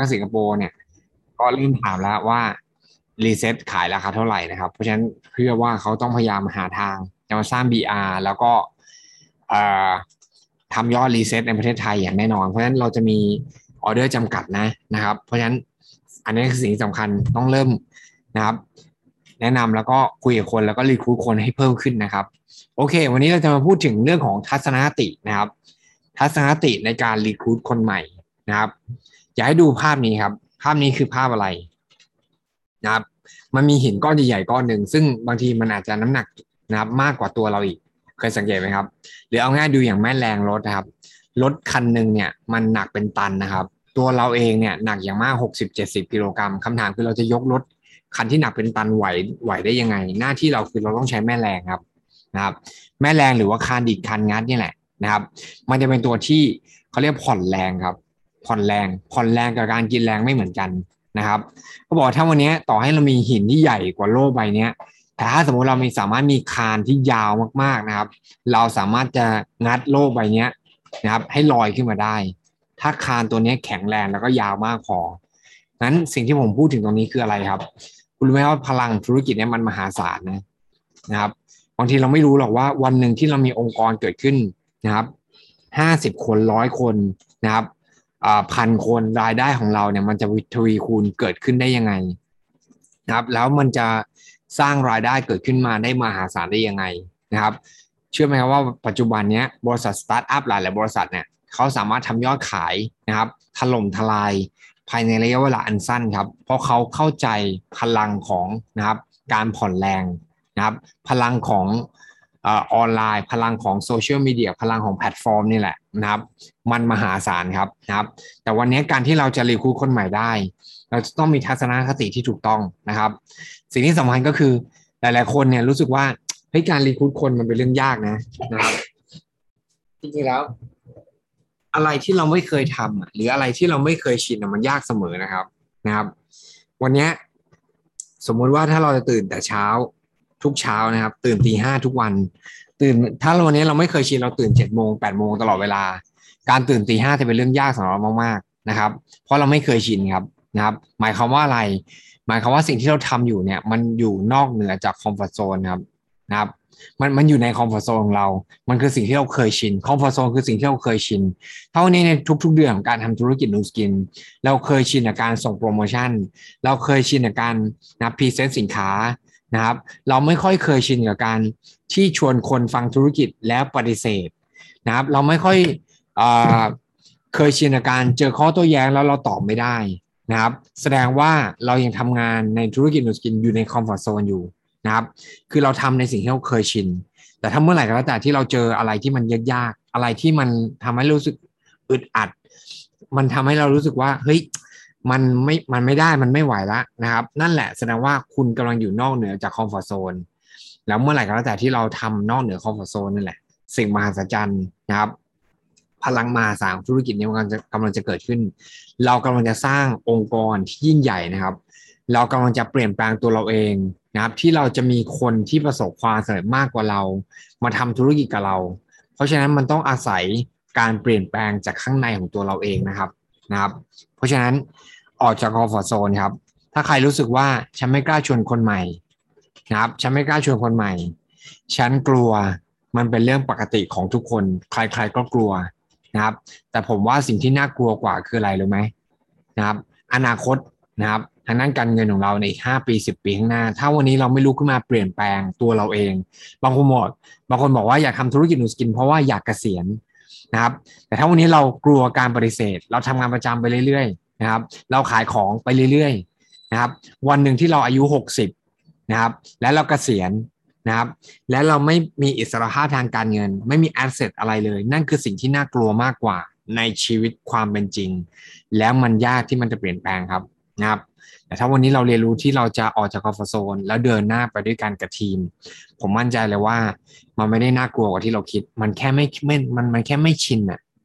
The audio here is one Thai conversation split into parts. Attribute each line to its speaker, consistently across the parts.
Speaker 1: ทั้งสิงคโปร์เนี่ยก็เริ่มถามแล้วว่า Reset ขายราคาเท่าไหร่นะครับ เพราะฉะนั้นเพื่อว่าเขาต้องพยายามหาทางจะมาสร้าง BR แล้วก็ทำยอด Reset ในประเทศไทยอย่างแน่นอน เพราะฉะนั้นเราจะมีออเดอร์จำกัดนะนะครับ เพราะฉะนั้นอันนี้คือสิ่งสำคัญต้องเริ่มนะครับ แนะนำแล้วก็คุยกับคนแล้วก็ recruit คนให้เพิ่มขึ้นนะครับ โอเค วันนี้เราจะมาพูดถึงเรื่องของทัศนคตินะครับ ทัศนคติในการรีคูดคนใหม่นะครับ อยากให้ดูภาพนี้ครับ ภาพนี้คือภาพอะไรนะครับ มันมีหินก้อนใหญ่ๆก้อนหนึ่งซึ่งบางทีมันอาจจะน้ำหนักนะครับ มากกว่าตัวเราอีกเคยสังเกตไหมครับ หรือเอาง่ายดูอย่างแม่แรงรถนะครับรถคันหนึ่งเนี่ยมันหนักเป็นตันนะครับ ตัวเราเองเนี่ยหนักอย่างมาก 60-70 กิโลกรัมคำถามคือเราจะยกรถคันที่หนักเป็นตันไหวไหวได้ยังไง หน้าที่เราคือเราต้องใช้แม่แรงครับนะครับ แม่แรงหรือว่าคานดิดคันงัดนี่แหละนะครับ มันจะเป็นตัวที่เขาเรียกผ่อนแรงครับ ผ่อนแรงผ่อนแรงกับการกินแรงไม่เหมือนกันนะครับเขาบอกถ้าวันนี้ต่อให้เรามีหินที่ใหญ่กว่าโลกใบนี้แต่ถ้าสมมติเรามีสามารถมีคานที่ยาวมากๆนะครับ เราสามารถจะงัดโลกใบนี้นะครับ ให้ลอยขึ้นมาได้ ถ้าคานตัวนี้แข็งแรงแล้วก็ยาวมากพอนั้นสิ่งที่ผมพูดถึงตรงนี้คืออะไรครับคุณรู้ไหมว่าพลังธุรกิจเนี่ยมันมหาศาลนะนะครับบางทีเราไม่รู้หรอกว่าวันหนึ่งที่เรามีองค์กรเกิดขึ้นนะครับห้าสิบคนร้อยคนนะครับ พันคนรายได้ของเราเนี่ยมันจะทวีคูณเกิดขึ้นได้ยังไงนะครับ แล้วมันจะสร้างรายได้เกิดขึ้นมาได้มหาศาลได้ยังไงนะครับ เชื่อไหมครับว่าปัจจุบันนี้บริษัทสตาร์ทอัพหลายหลายบริษัทเนี่ยเขาสามารถทำยอดขายนะครับถล่มทลายภายในระยะเวลาอันสั้นครับ เพราะเขาเข้าใจพลังของนะครับการผ่อนแรงนะครับ พลังของออนไลน์ พลังของโซเชียลมีเดียพลังของแพลตฟอร์มนี่แหละ นะครับมันมหาศาลครับนะครับ แต่วันนี้การที่เราจะ recruit คนใหม่ได้ เราจะต้องมีทัศนคติที่ถูกต้องนะครับ สิ่งที่สำคัญก็คือหลาย ๆ คนเนี่ยรู้สึกว่าเฮ้ยการ recruit คนมันเป็นเรื่องยากนะนะครับจริงๆแล้ว อะไรที่เราไม่เคยทำหรืออะไรที่เราไม่เคยชินมันยากเสมอนะครับนะครับ วันนี้สมมุติว่าถ้าเราจะตื่นแต่เช้าทุกเช้านะครับ ตื่นตีห้าทุกวัน ตื่นถ้าวันนี้เราไม่เคยชินเราตื่นเจ็ดโมงแปดโมงตลอดเวลา การตื่นตีห้าจะเป็นเรื่องยากสำหรับเรามากๆนะครับ เพราะเราไม่เคยชินครับนะครับ หมายความว่าอะไร หมายความว่าสิ่งที่เราทำอยู่เนี่ย มันอยู่นอกเหนือจากคอมฟอร์ทโซนครับนะครับมันมันอยู่ใน comfort zone ของเรา มันคือสิ่งที่เราเคยชิน comfort zone คือสิ่งที่เราเคยชิน เท่านี้ในทุก ๆ เดือนของการทำธุรกิจนูสกิน เราเคยชินกับการส่งโปรโมชั่น เราเคยชินกับการนะ present สินค้า นะครับ เราไม่ค่อยเคยชินกับการที่ชวนคนฟังธุรกิจแล้วปฏิเสธนะครับ เราไม่ค่อยเอเคยชินกับการเจอข้อโต้แย้งแล้วเราตอบไม่ได้นะครับ แสดงว่าเรายังทำงานในธุรกิจนูสกินอยู่ใน comfort zone อยู่นะครับ คือเราทำในสิ่งที่เราเคยชิน แต่ถ้าเมื่อไหร่ก็แล้วแต่ที่เราเจออะไรที่มันยากๆ อะไรที่มันทำให้รู้สึกอึดอัด มันทำให้เรารู้สึกว่าเฮ้ย มันไม่มันไม่ได้มันไม่ไหวละนะครับ นั่นแหละแสดงว่าคุณกำลังอยู่นอกเหนือจาก comfort zone แล้วเมื่อไหร่ก็แล้วแต่ที่เราทำนอกเหนือ comfort zone นั่นแหละ สิ่งมหัศจรรย์นะครับ พลังมหาศาลธุรกิจนี้กำลังจะกำลังจะเกิดขึ้น เรากำลังจะสร้างองค์กรที่ยิ่งใหญ่นะครับ เรากำลังจะเปลี่ยนแปลงตัวเราเองนะครับ ที่เราจะมีคนที่ประสบความสำเร็จมากกว่าเรา มาทำธุรกิจกับเรา เพราะฉะนั้นมันต้องอาศัยการเปลี่ยนแปลงจากข้างในของตัวเราเองนะครับ นะครับเพราะฉะนั้นออกจากคอฟอร์โซนครับถ้าใครรู้สึกว่าฉันไม่กล้าชวนคนใหม่นะครับฉันไม่กล้าชวนคนใหม่ ฉันกลัวมันเป็นเรื่องปกติของทุกคน ใครๆก็กลัวนะครับ แต่ผมว่าสิ่งที่น่ากลัวกว่าคืออะไรรู้ไหมนะครับ อนาคตนะครับทางด้านการเงินของเราในอีกห้าปีสิบปีข้างหน้า ถ้าวันนี้เราไม่ลุกขึ้นมาเปลี่ยนแปลงตัวเราเอง บางคนบอกบางคนบอกว่าอยากทำธุรกิจนูสกิน เพราะว่าอยากเกษียณ นะครับ แต่ถ้าวันนี้เรากลัวการปฏิเสธ เราทำงานประจำไปเรื่อยๆนะครับ เราขายของไปเรื่อยๆนะครับ วันหนึ่งที่เราอายุ 60นะครับ และเรากเกษียณนะครับ และเราไม่มีอิสรภาพทางการเงิน ไม่มีแอสเซทอะไรเลย นั่นคือสิ่งที่น่ากลัวมากกว่าในชีวิตความเป็นจริง แล้วมันยากที่มันจะเปลี่ยนแปลงครับนะครับ แต่ถ้าวันนี้เราเรียนรู้ที่เราจะออกจากคอมฟอร์ทโซนแล้วเดินหน้าไปด้วยกันกับทีม ผมมั่นใจเลยว่ามันไม่ได้น่ากลัวกว่าที่เราคิด มันแค่ไม่ไม่มันมันแค่ไม่ชิน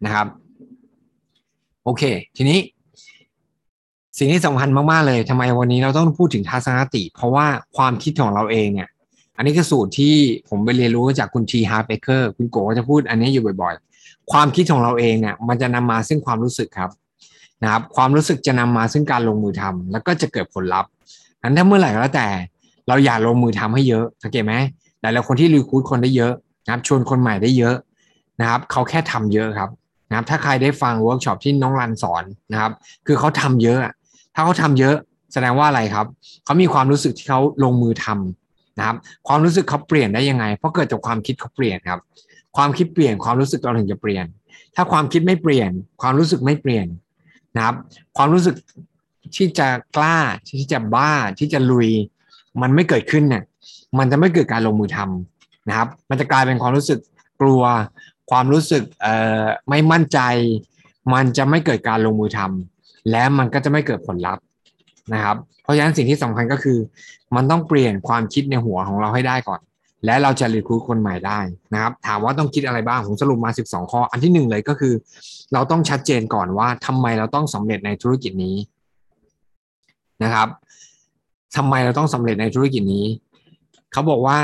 Speaker 1: นะครับ โอเค ทีนี้ สิ่งที่สำคัญมากๆเลยทำไมวันนี้เราต้องพูดถึงทัศนคติ เพราะว่าความคิดของเราเองเนี่ยอันนี้คือสูตรที่ผมไปเรียนรู้จากคุณ T. Harv Eker คุณโกจะพูดอันนี้อยู่บ่อย ๆ ความคิดของเราเองเนี่ย มันจะนำมาซึ่งความรู้สึกครับ นะครับความรู้สึกจะนำมาซึ่งการลงมือทำแล้วก็จะเกิดผลลัพธ์นั้นถ้าเมื่อไหร่ก็แล้วแต่ เราอย่าลงมือทำให้เยอะสังเกตไหมหลายๆคนที่ recruit คนได้เยอะนะครับ ชวนคนใหม่ได้เยอะนะครับเขาแค่ทำเยอะครับนะครับถ้าใครได้ฟังเวิร์กช็อปที่น้องรันสอนนะครับ คือเขาทำเยอะ ถ้าเขาทำเยอะแสดงว่าอะไรครับเขามีความรู้สึกที่เขาลงมือทำนะครับความรู้สึกเขาเปลี่ยนได้ยังไง เพราะเกิดจากความคิดเขาเปลี่ยนครับ ความคิดเปลี่ยนความรู้สึกเราถึงจะเปลี่ยน ถ้าความคิดไม่เปลี่ยน ความรู้สึกไม่เปลี่ยน นะครับ ความรู้สึกที่จะกล้าที่จะบ้าที่จะลุย มันไม่เกิดขึ้นเนี่ยมันจะไม่เกิดการลงมือทำนะครับ มันจะกลายเป็นความรู้สึกกลัว ความรู้สึกเอ่อไม่มั่นใจ มันจะไม่เกิดการลงมือทำและมันก็จะไม่เกิดผลลัพธ์นะครับ เพราะฉะนั้นสิ่งที่สำคัญก็คือ มันต้องเปลี่ยนความคิดในหัวของเราให้ได้ก่อน และเราจะรีคูดคนใหม่ได้นะครับ ถามว่าต้องคิดอะไรบ้างผมสรุปมา 12 ข้อ อันที่หนึ่งเลยก็คือ เราต้องชัดเจนก่อนว่าทำไมเราต้องสำเร็จในธุรกิจนี้นะครับทำไมเราต้องสำเร็จในธุรกิจนี้ เขาบอกว่า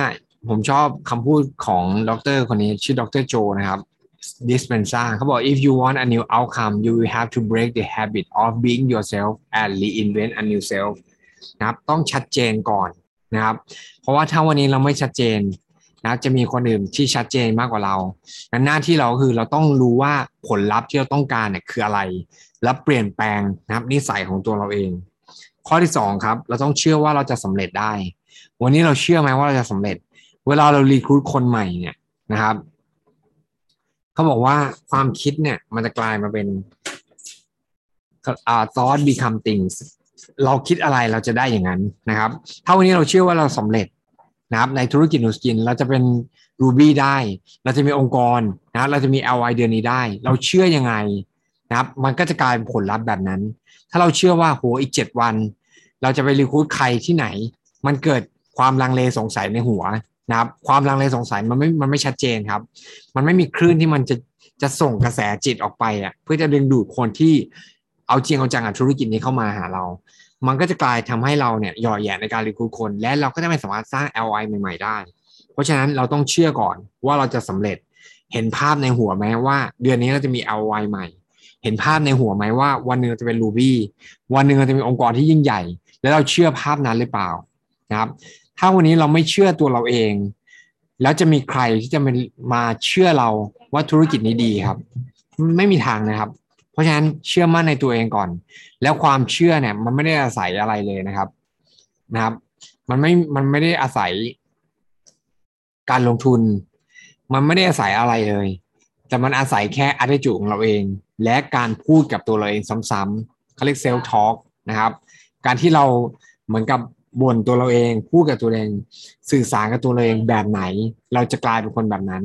Speaker 1: ผมชอบคำพูดของดรคนนี้ชื่อดรโจนะครับ dispensa เขาบอก if you want a new outcome you will have to break the habit of being yourself and reinvent a new self นะครับ ต้องชัดเจนก่อน นะครับ เพราะว่าถ้าวันนี้เราไม่ชัดเจนนะจะมีคนอื่นที่ชัดเจนมากกว่าเราหน้าที่เราคือเราต้องรู้ว่าผลลัพธ์ที่เราต้องการเนี่ยคืออะไร และเปลี่ยนแปลงนะครับนิสัยของตัวเราเอง ข้อที่สองครับเราต้องเชื่อว่าเราจะสำเร็จได้ วันนี้เราเชื่อไหมว่าเราจะสำเร็จ เวลาเรารีคูดคนใหม่เนี่ยนะครับเขาบอกว่าความคิดเนี่ยมันจะกลายมาเป็นอ่า thought become things เราคิดอะไรเราจะได้อย่างนั้นนะครับ ถ้าวันนี้เราเชื่อว่าเราสำเร็จนะครับในธุรกิจนูสกินเราจะเป็น Ruby ได้ เราจะมีองค์กรนะเราจะมี LY เดือนนี้ได้ เราเชื่อยังไงนะครับ มันก็จะกลายเป็นผลลัพธ์แบบนั้น ถ้าเราเชื่อว่าโหอีกเจ็ดวัน เราจะไปรีคูดใครที่ไหน มันเกิดความลังเลสงสัยในหัวนะครับ ความลังเลสงสัยมันไม่มันไม่ชัดเจนครับ มันไม่มีคลื่นที่มันจะจะส่งกระแสจิตออกไปอะเพื่อจะดึงดูดคนที่ เอาจริงเอาจังกับธุรกิจนี้เข้ามาหาเรา มันก็จะกลายทำให้เราเนี่ยหย่อแย่ในการรีคูดคน และเราก็จะไม่สามารถสร้าง LI ใหม่ ๆ ได้ เพราะฉะนั้นเราต้องเชื่อก่อนว่าเราจะสำเร็จเห็นภาพในหัวไหมว่า เดือนนี้เราจะมี LY ใหม่ เห็นภาพในหัวไหมว่า วันหนึ่งเราจะเป็น Ruby วันหนึ่งเราจะมีองค์กรที่ยิ่งใหญ่ แล้วเราเชื่อภาพนั้นหรือเปล่านะครับ ถ้าวันนี้เราไม่เชื่อตัวเราเอง แล้วจะมีใครที่จะมาเชื่อเราว่าธุรกิจนี้ดีครับ ไม่มีทางนะครับ เพราะฉะนั้นเชื่อมั่นในตัวเองก่อน แล้วความเชื่อเนี่ย มันไม่ได้อาศัยอะไรเลยนะครับ นะครับ มันไม่มันไม่ได้อาศัยการลงทุน มันไม่ได้อาศัยอะไรเลย แต่มันอาศัยแค่อัตจูของเราเอง และการพูดกับตัวเราเองซ้ำๆเขาเรียกเซลล์ทอล์กนะครับ การที่เราเหมือนกับบ่นตัวเราเองพูดกับตัวเองสื่อสารกับตัวเราเองแบบไหน เราจะกลายเป็นคนแบบนั้น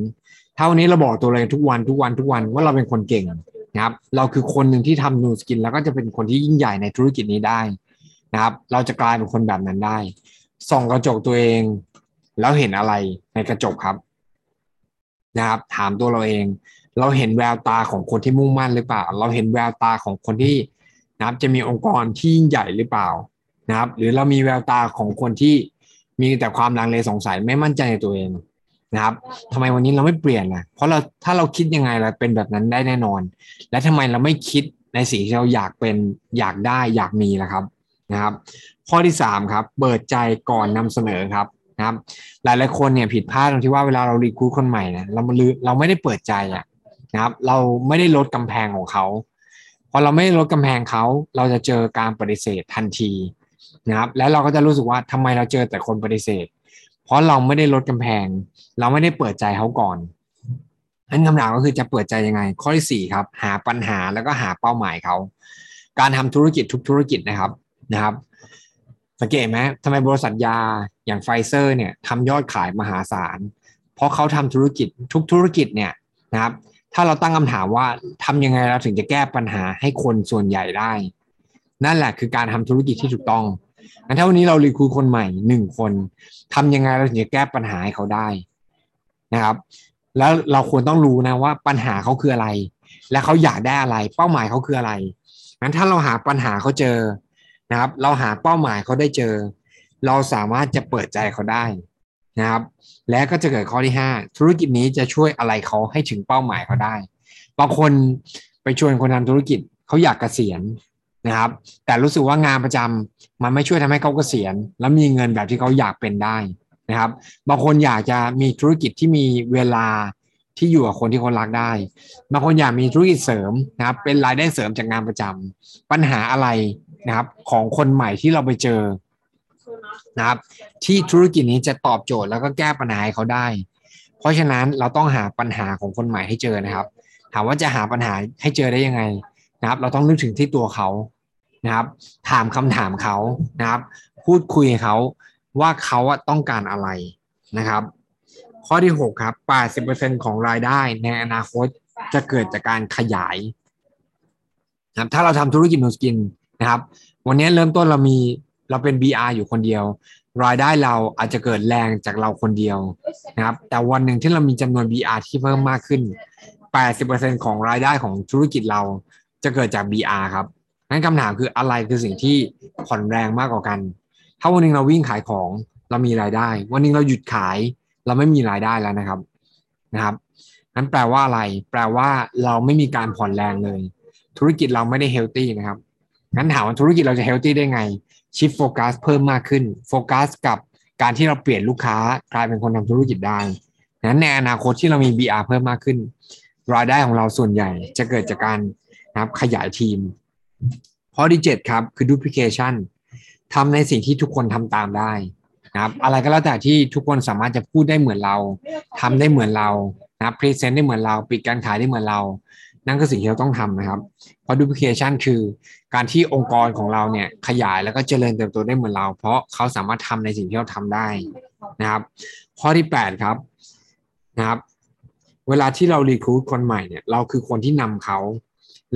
Speaker 1: ถ้าวันนี้เราบอกตัวเราเองทุกวันทุกวันทุกวันว่าเราเป็นคนเก่ง นะครับเราคือคนหนึ่งที่ทำนูสกิน แล้วก็จะเป็นคนที่ยิ่งใหญ่ในธุรกิจนี้ได้นะครับ เราจะกลายเป็นคนแบบนั้นได้ ส่องกระจกตัวเอง แล้วเห็นอะไรในกระจกครับนะครับ ถามตัวเราเอง เราเห็นแววตาของคนที่มุ่งมั่นหรือเปล่า เราเห็นแววตาของคนที่นะครับ จะมีองค์กรที่ยิ่งใหญ่หรือเปล่านะครับ หรือเรามีแววตาของคนที่มีแต่ความลังเลสงสัยไม่มั่นใจในตัวเอง นะครับทำไมวันนี้เราไม่เปลี่ยนล่ะ เพราะเราถ้าเราคิดยังไงเราเป็นแบบนั้นได้แน่นอน และทำไมเราไม่คิดในสิ่งที่เราอยากเป็นอยากได้อยากมีล่ะครับนะครับ ข้อที่สามครับเปิดใจก่อนนำเสนอครับนะครับ หลายหลายคนเนี่ยผิดพลาดตรงที่ว่าเวลาเรารีคูดคนใหม่นะเราเราไม่ได้เปิดใจอะนะครับ เราไม่ได้ลดกำแพงของเขาพอเราไม่ลดกำแพงเขาเราจะเจอการปฏิเสธทันทีนะครับ แล้วเราก็จะรู้สึกว่าทำไมเราเจอแต่คนปฏิเสธ เพราะเราไม่ได้ลดกำแพง เราไม่ได้เปิดใจเขาก่อนนั้นคำถามก็คือจะเปิดใจยังไง ข้อที่สี่ครับ หาปัญหาแล้วก็หาเป้าหมายเขา การทำธุรกิจทุกธุรกิจนะครับนะครับ สังเกตไหมทำไมบริษัทยาอย่างไฟเซอร์เนี่ยทำยอดขายมหาศาล เพราะเขาทำธุรกิจทุกธุรกิจเนี่ยนะครับ ถ้าเราตั้งคำถามว่าทำยังไงเราถึงจะแก้ปัญหาให้คนส่วนใหญ่ได้ นั่นแหละคือการทำธุรกิจที่ถูกต้อง งั้นถ้าวันนี้เรารีคูคนใหม่หนึ่งคนทำยังไงเราถึงจะแก้ปัญหาให้เขาได้นะครับ แล้วเราควรต้องรู้นะว่าปัญหาเขาคืออะไร และเขาอยากได้อะไร เป้าหมายเขาคืออะไรงั้นถ้าเราหาปัญหาเขาเจอนะครับ เราหาเป้าหมายเขาได้เจอ เราสามารถจะเปิดใจเขาได้นะครับ และก็จะเกิดข้อที่ห้าธุรกิจนี้จะช่วยอะไรเขาให้ถึงเป้าหมายเขาได้ บางคนไปชวนคนทำธุรกิจเขาอยากเกษียณ นะครับ แต่รู้สึกว่างานประจำมันไม่ช่วยทำให้เขาเกษียณ แล้วมีเงินแบบที่เขาอยากเป็นได้นะครับ บางคนอยากจะมีธุรกิจที่มีเวลาที่อยู่กับคนที่เขารักได้ บางคนอยากมีธุรกิจเสริมนะครับ เป็นรายได้เสริมจากงานประจำปัญหาอะไรนะครับ ของคนใหม่ที่เราไปเจอนะครับ ที่ธุรกิจนี้จะตอบโจทย์แล้วก็แก้ปัญหาให้เขาได้ เพราะฉะนั้นเราต้องหาปัญหาของคนใหม่ให้เจอนะครับ ถามว่าจะหาปัญหาให้เจอได้ยังไง นะครับ เราต้องนึกถึงที่ตัวเขานะครับ ถามคำถามเขานะครับ พูดคุยเขาว่าเขาต้องการอะไรนะครับ ข้อที่ 6 ครับ 80%ของรายได้ในอนาคตจะเกิดจากการขยายนะครับถ้าเราทำธุรกิจนูสกินนะครับ วันนี้เริ่มต้นเรามีเราเป็น BR อยู่คนเดียว รายได้เราอาจจะเกิดแรงจากเราคนเดียวนะครับ แต่วันหนึ่งที่เรามีจำนวน BR ที่เพิ่มมากขึ้น 80%ของรายได้ของธุรกิจเรา จะเกิดจาก BR ครับงั้นคำถามคืออะไรคือสิ่งที่ผ่อนแรงมากกว่ากัน ถ้าวันนึงเราวิ่งขายของเรามีรายได้ วันนึงเราหยุดขาย เราไม่มีรายได้แล้วนะครับนะครับนั้นแปลว่าอะไร แปลว่าเราไม่มีการผ่อนแรงเลย ธุรกิจเราไม่ได้เฮลตี้นะครับงั้นถามว่าธุรกิจเราจะเฮลตี้ได้ไง shift focus เพิ่มมากขึ้น โฟกัสกับการที่เราเปลี่ยนลูกค้ากลายเป็นคนทำธุรกิจได้นั้นในอนาคตที่เรามี BR เพิ่มมากขึ้น รายได้ของเราส่วนใหญ่จะเกิดจากการ นะครับขยายทีมข้อที่7ครับคือ duplication ทำในสิ่งที่ทุกคนทำตามได้นะครับ อะไรก็แล้วแต่ที่ทุกคนสามารถจะพูดได้เหมือนเราทำได้เหมือนเรานะ present ได้เหมือนเรา ปิดการขายได้เหมือนเรา นั่นก็สิ่งที่เราต้องทำนะครับ เพราะ duplication คือการที่องค์กรของเราเนี่ยขยายแล้วก็เจริญเติบโตได้เหมือนเรา เพราะเขาสามารถทำในสิ่งที่เราทำได้นะครับ ข้อที่8ครับนะครับ เวลาที่เรา recruit คนใหม่เนี่ย เราคือคนที่นำเขา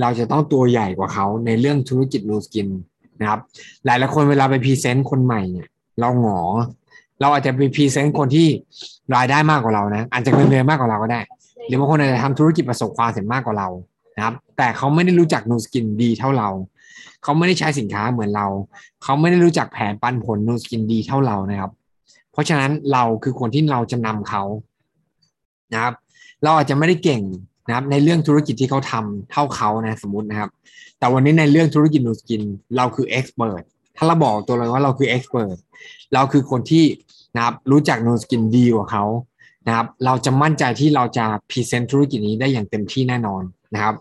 Speaker 1: เราจะต้องตัวใหญ่กว่าเขาในเรื่องธุรกิจนูสกินนะครับ หลายหลายคนเวลาไป present คนใหม่เนี่ย เราหงอ เราอาจจะไป present คนที่รายได้มากกว่าเรานะ อาจจะเงินเดือนมากกว่าเราก็ได้ หรือบางคนอาจจะทำธุรกิจประสบความสำเร็จมากกว่าเรานะครับ แต่เขาไม่ได้รู้จักนูสกินดีเท่าเรา เขาไม่ได้ใช้สินค้าเหมือนเรา เขาไม่ได้รู้จักแผนปันผลนูสกินดีเท่าเรานะครับ เพราะฉะนั้นเราคือคนที่เราจะนำเขานะครับ เราอาจจะไม่ได้เก่ง นะครับในเรื่องธุรกิจที่เขาทำเท่าเขานะสมมตินะครับ แต่วันนี้ในเรื่องธุรกิจนูสกิน เราคือ expert ถ้าเราบอกตัวเลยว่าเราคือ expert เราคือคนที่นะครับรู้จักนูสกินดีกว่าเขานะครับเราจะมั่นใจที่เราจะพรีเซนต์ธุรกิจนี้ได้อย่างเต็มที่แน่นอนนะครับ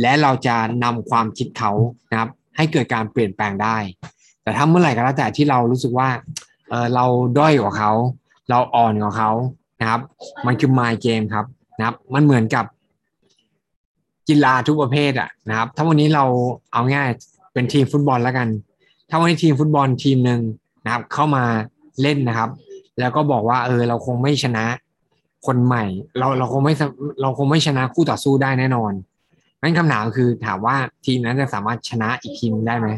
Speaker 1: และเราจะนำความคิดเขานะครับให้เกิดการเปลี่ยนแปลงได้ แต่ถ้าเมื่อไหร่ก็แล้วแต่ที่เรารู้สึกว่าเออเราด้อยกว่าเขา เราอ่อนกว่าเขานะครับ มันคือ my game ครับนะครับ มันเหมือนกับ กีฬาทุกประเภทอะนะครับ ถ้าวันนี้เราเอาง่ายเป็นทีมฟุตบอลแล้วกัน ถ้าวันนี้ทีมฟุตบอลทีมหนึ่งนะครับ เข้ามาเล่นนะครับ แล้วก็บอกว่าเออเราคงไม่ชนะคนใหม่ เราเราคงไม่เราคงไม่ชนะคู่ต่อสู้ได้แน่นอนนั่นคำถามคือถามว่าทีมนั้นจะสามารถชนะอีกทีมได้ไหม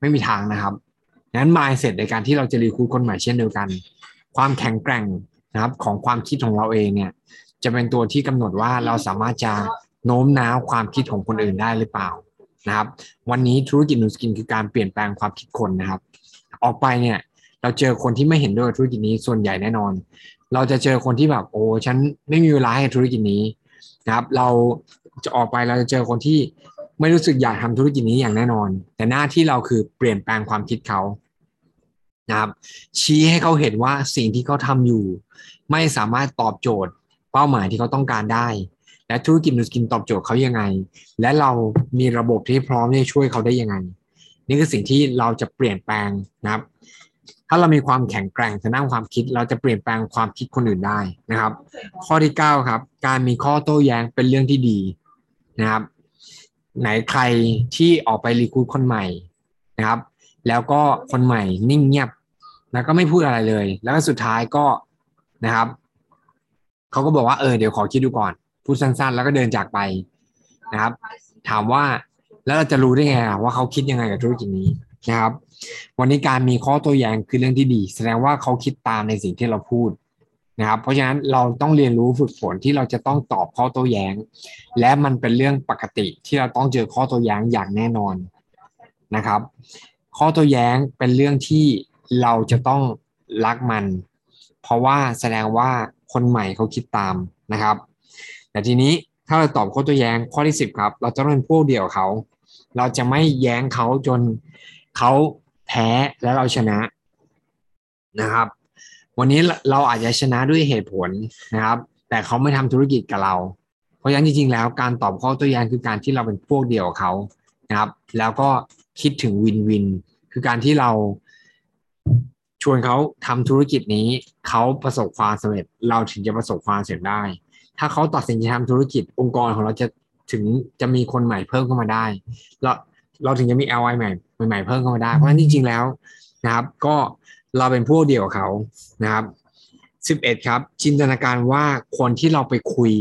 Speaker 1: ไม่มีทางนะครับงั้นมายเสร็จในการที่เราจะรีคูดคนใหม่เช่นเดียวกัน ความแข็งแกร่งนะครับของความคิดของเราเองเนี่ย จะเป็นตัวที่กำหนดว่าเราสามารถจะ โน้มน้าวความคิดของคนอื่นได้หรือเปล่านะครับ วันนี้ธุรกิจนูสกินคือการเปลี่ยนแปลงความคิดคนนะครับ ออกไปเนี่ยเราเจอคนที่ไม่เห็นด้วยธุรกิจนี้ส่วนใหญ่แน่นอน เราจะเจอคนที่แบบโอ้ฉันไม่มีเวลาให้ธุรกิจนี้นะครับ เราจะออกไปเราจะเจอคนที่ไม่รู้สึกอยากทำธุรกิจนี้อย่างแน่นอน แต่หน้าที่เราคือเปลี่ยนแปลงความคิดเขานะครับ ชี้ให้เขาเห็นว่าสิ่งที่เขาทำอยู่ ไม่สามารถตอบโจทย์ เป้าหมายที่เขาต้องการได้ และธุรกิจนูสกินตอบโจทย์เขายังไง และเรามีระบบที่พร้อมที่จะช่วยเขาได้ยังไง นี่คือสิ่งที่เราจะเปลี่ยนแปลงนะครับ ถ้าเรามีความแข็งแกร่งทางด้านความคิด เราจะเปลี่ยนแปลงความคิดคนอื่นได้นะครับ ข้อที่9ครับ การมีข้อโต้แย้งเป็นเรื่องที่ดีนะครับ ไหนใครที่ออกไปรีคูดคนใหม่นะครับ แล้วก็คนใหม่นิ่งเงียบ แล้วก็ไม่พูดอะไรเลย แล้วก็สุดท้ายก็นะครับเขาก็บอกว่าเออเดี๋ยวขอคิดดูก่อน พูดสั้น ๆ แล้วก็เดินจากไปนะครับ ถามว่าแล้วเราจะรู้ได้ไงว่าเขาคิดยังไงกับธุรกิจนี้นะครับ วันนี้การมีข้อโต้แย้งคือเรื่องที่ดี แสดงว่าเขาคิดตามในสิ่งที่เราพูดนะครับ เพราะฉะนั้นเราต้องเรียนรู้ฝึกฝนที่เราจะต้องตอบข้อโต้แย้ง และมันเป็นเรื่องปกติที่เราต้องเจอข้อโต้แย้งอย่างแน่นอนนะครับ ข้อโต้แย้งเป็นเรื่องที่เราจะต้องรักมัน เพราะว่าแสดงว่าคนใหม่เขาคิดตามนะครับ แต่ทีนี้ถ้าเราตอบข้อโต้แย้งข้อที่ 10 ครับ เราจะต้องเป็นพวกเดียวเขา เราจะไม่แย้งเขาจนเขาแพ้แล้วเราชนะนะครับ วันนี้เราอาจจะชนะด้วยเหตุผลนะครับ แต่เขาไม่ทำธุรกิจกับเรา เพราะฉะนั้นจริงๆ แล้วการตอบข้อโต้แย้งคือการที่เราเป็นพวกเดียวเขานะครับ แล้วก็คิดถึงวินวิน คือการที่เราชวนเขาทำธุรกิจนี้เขาประสบความสำเร็จ เราถึงจะประสบความสำเร็จได้ ถ้าเขาตัดสินใจทำธุรกิจองค์กรของเราจะถึงจะมีคนใหม่เพิ่มเข้ามาได้เราเราถึงจะมี LI ใหม่ใหม่เพิ่มเข้ามาได้ เพราะฉะนั้นจริงๆแล้วนะครับ ก็เราเป็นพวกเดียวกับเขานะครับสิบเอ็ดครับ จินตนาการว่าคนที่เราไปคุย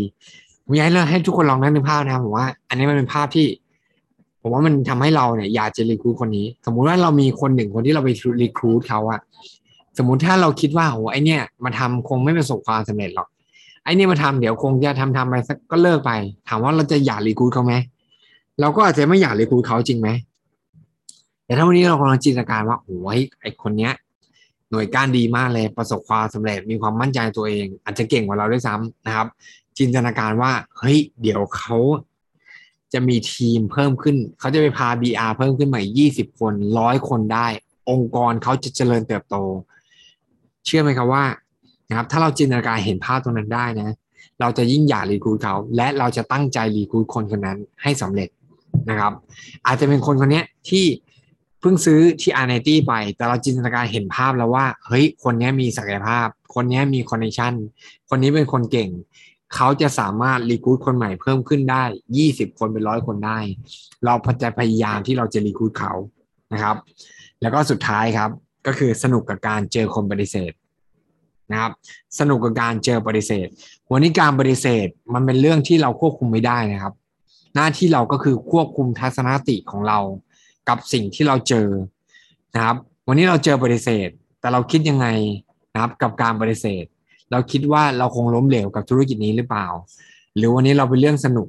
Speaker 1: มีให้เราให้ทุกคนลองนั่งในภาพนะครับผมว่า อันนี้มันเป็นภาพที่ผมว่ามันทำให้เราเนี่ยอยากจะรีคูดคนนี้ สมมุติว่าเรามีคนหนึ่งคนที่เราไปรีคูดเขาอะสมมุติถ้าเราคิดว่าโอ้ไอเนี่ยมาทำคงไม่ประสบความสำเร็จหรอก ไอเนี่มาทำเดี๋ยวคงจะทำทำไปสักก็เลิกไป ถามว่าเราจะอยากรีคูดเขาไหมเราก็อาจจะไม่อยากรีคูดเขาจริงไหมแต่ถ้าวันนี้เรากำลังจินตนาการว่าโอ้ยไอคนเนี้ย หน่วยก้านดีมากเลยประสบความสำเร็จมีความมั่นใจตัวเอง อาจจะเก่งกว่าเราด้วยซ้ำนะครับ จินตนาการว่าเฮ้ยเดี๋ยวเขาจะมีทีมเพิ่มขึ้น เขาจะไปพา BR เพิ่มขึ้นใหม่ยี่สิบคนร้อยคนได้ องค์กรเขาจะเจริญเติบโต เชื่อไหมครับว่า นะครับถ้าเราจินตนาการเห็นภาพตรงนั้นได้นะ เราจะยิ่งอยากรีคูดเขาและเราจะตั้งใจรีคูดคนคนนั้นให้สำเร็จนะครับ อาจจะเป็นคนคนนี้ที่เพิ่งซื้อที่อาร์เนตี้ไป แต่เราจินตนาการเห็นภาพแล้วว่าเฮ้ยคนนี้มีศักยภาพ คนนี้มีคอนเนคชั่นคนนี้เป็นคนเก่งเขาจะสามารถรีคูดคนใหม่เพิ่มขึ้นได้ยี่สิบคนเป็นร้อยคนได้ เราจะพยายามที่เราจะรีคูดเขานะครับ แล้วก็สุดท้ายครับก็คือสนุกกับการเจอคนปฏิเสธ นะครับ สนุกกับการเจอปฏิเสธ วันนี้การปฏิเสธมันเป็นเรื่องที่เราควบคุมไม่ได้นะครับ หน้าที่เราก็คือควบคุมทัศนคติของเรา กับสิ่งที่เราเจอนะครับ วันนี้เราเจอปฏิเสธ แต่เราคิดยังไงนะครับกับการปฏิเสธ เราคิดว่าเราคงล้มเหลวกับธุรกิจนี้หรือเปล่า หรือวันนี้เราเป็นเรื่องสนุก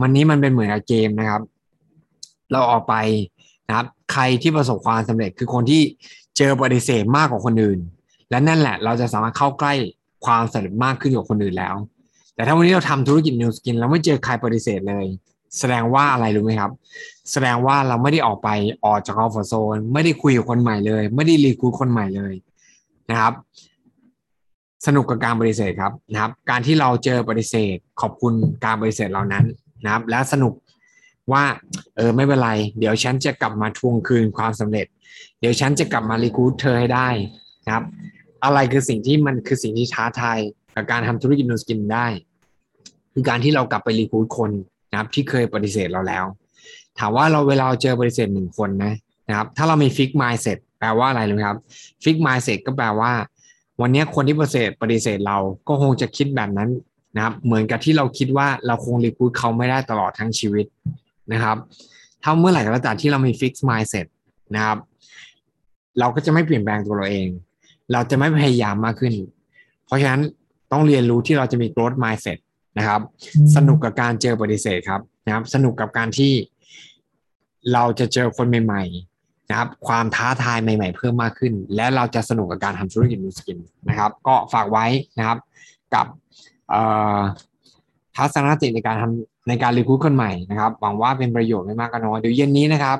Speaker 1: วันนี้มันเป็นเหมือนกับเกมนะครับ เราออกไปนะครับ ใครที่ประสบความสำเร็จคือคนที่เจอปฏิเสธมากกว่าคนอื่น และนั่นแหละเราจะสามารถเข้าใกล้ความสำเร็จมากขึ้นกว่าคนอื่นแล้ว แต่ถ้าวันนี้เราทำธุรกิจนิวสกินเราไม่เจอใครปฏิเสธเลย แสดงว่าอะไรรู้ไหมครับ แสดงว่าเราไม่ได้ออกไปออกจากคอมฟอร์ทโซนไม่ได้คุยกับคนใหม่เลย ไม่ได้รีคูดคนใหม่เลยนะครับ สนุกกับการปฏิเสธครับนะครับ การที่เราเจอปฏิเสธ ขอบคุณการปฏิเสธเหล่านั้นนะครับ และสนุกว่า เออไม่เป็นไร เดี๋ยวฉันจะกลับมาทวงคืนความสำเร็จ เดี๋ยวฉันจะกลับมารีคูดเธอให้ได้ นะครับ อะไรคือสิ่งที่มันคือสิ่งที่ท้าทายกับการทำธุรกิจนูสกินได้ คือการที่เรากลับไป recruit คนนะครับ ที่เคยปฏิเสธเราแล้ว ถามว่าเราเวลาเจอปฏิเสธหนึ่งคนนะนะครับ ถ้าเรามีฟิกมายเสร็จแปลว่าอะไรรู้ไหมครับฟิกมายเสร็จก็แปลว่า วันนี้คนที่ปฏิเสธปฏิเสธเราก็คงจะคิดแบบนั้นนะครับเหมือนกับที่เราคิดว่าเราคง recruit เขาไม่ได้ตลอดทั้งชีวิตนะครับ ถ้าเมื่อไหร่ก็ตามที่เรามี fixed mindset นะครับ เราก็จะไม่เปลี่ยนแปลงตัวเราเอง เราจะไม่พยายามมากขึ้น เพราะฉะนั้นต้องเรียนรู้ที่เราจะมี growth mindset นะครับ สนุกกับการเจอปฏิเสธครับนะครับ สนุกกับการที่เราจะเจอคนใหม่นะครับ ความท้าทายใหม่ ๆ เพิ่มมากขึ้น และเราจะสนุกกับการทำธุรกิจนูสกินนะครับ ก็ฝากไว้นะครับกับทัศนคติในการทำในการรีคูดคนใหม่นะครับหวังว่าเป็นประโยชน์ไม่มากก็น้อยเดี๋ยวเย็นนี้นะครับ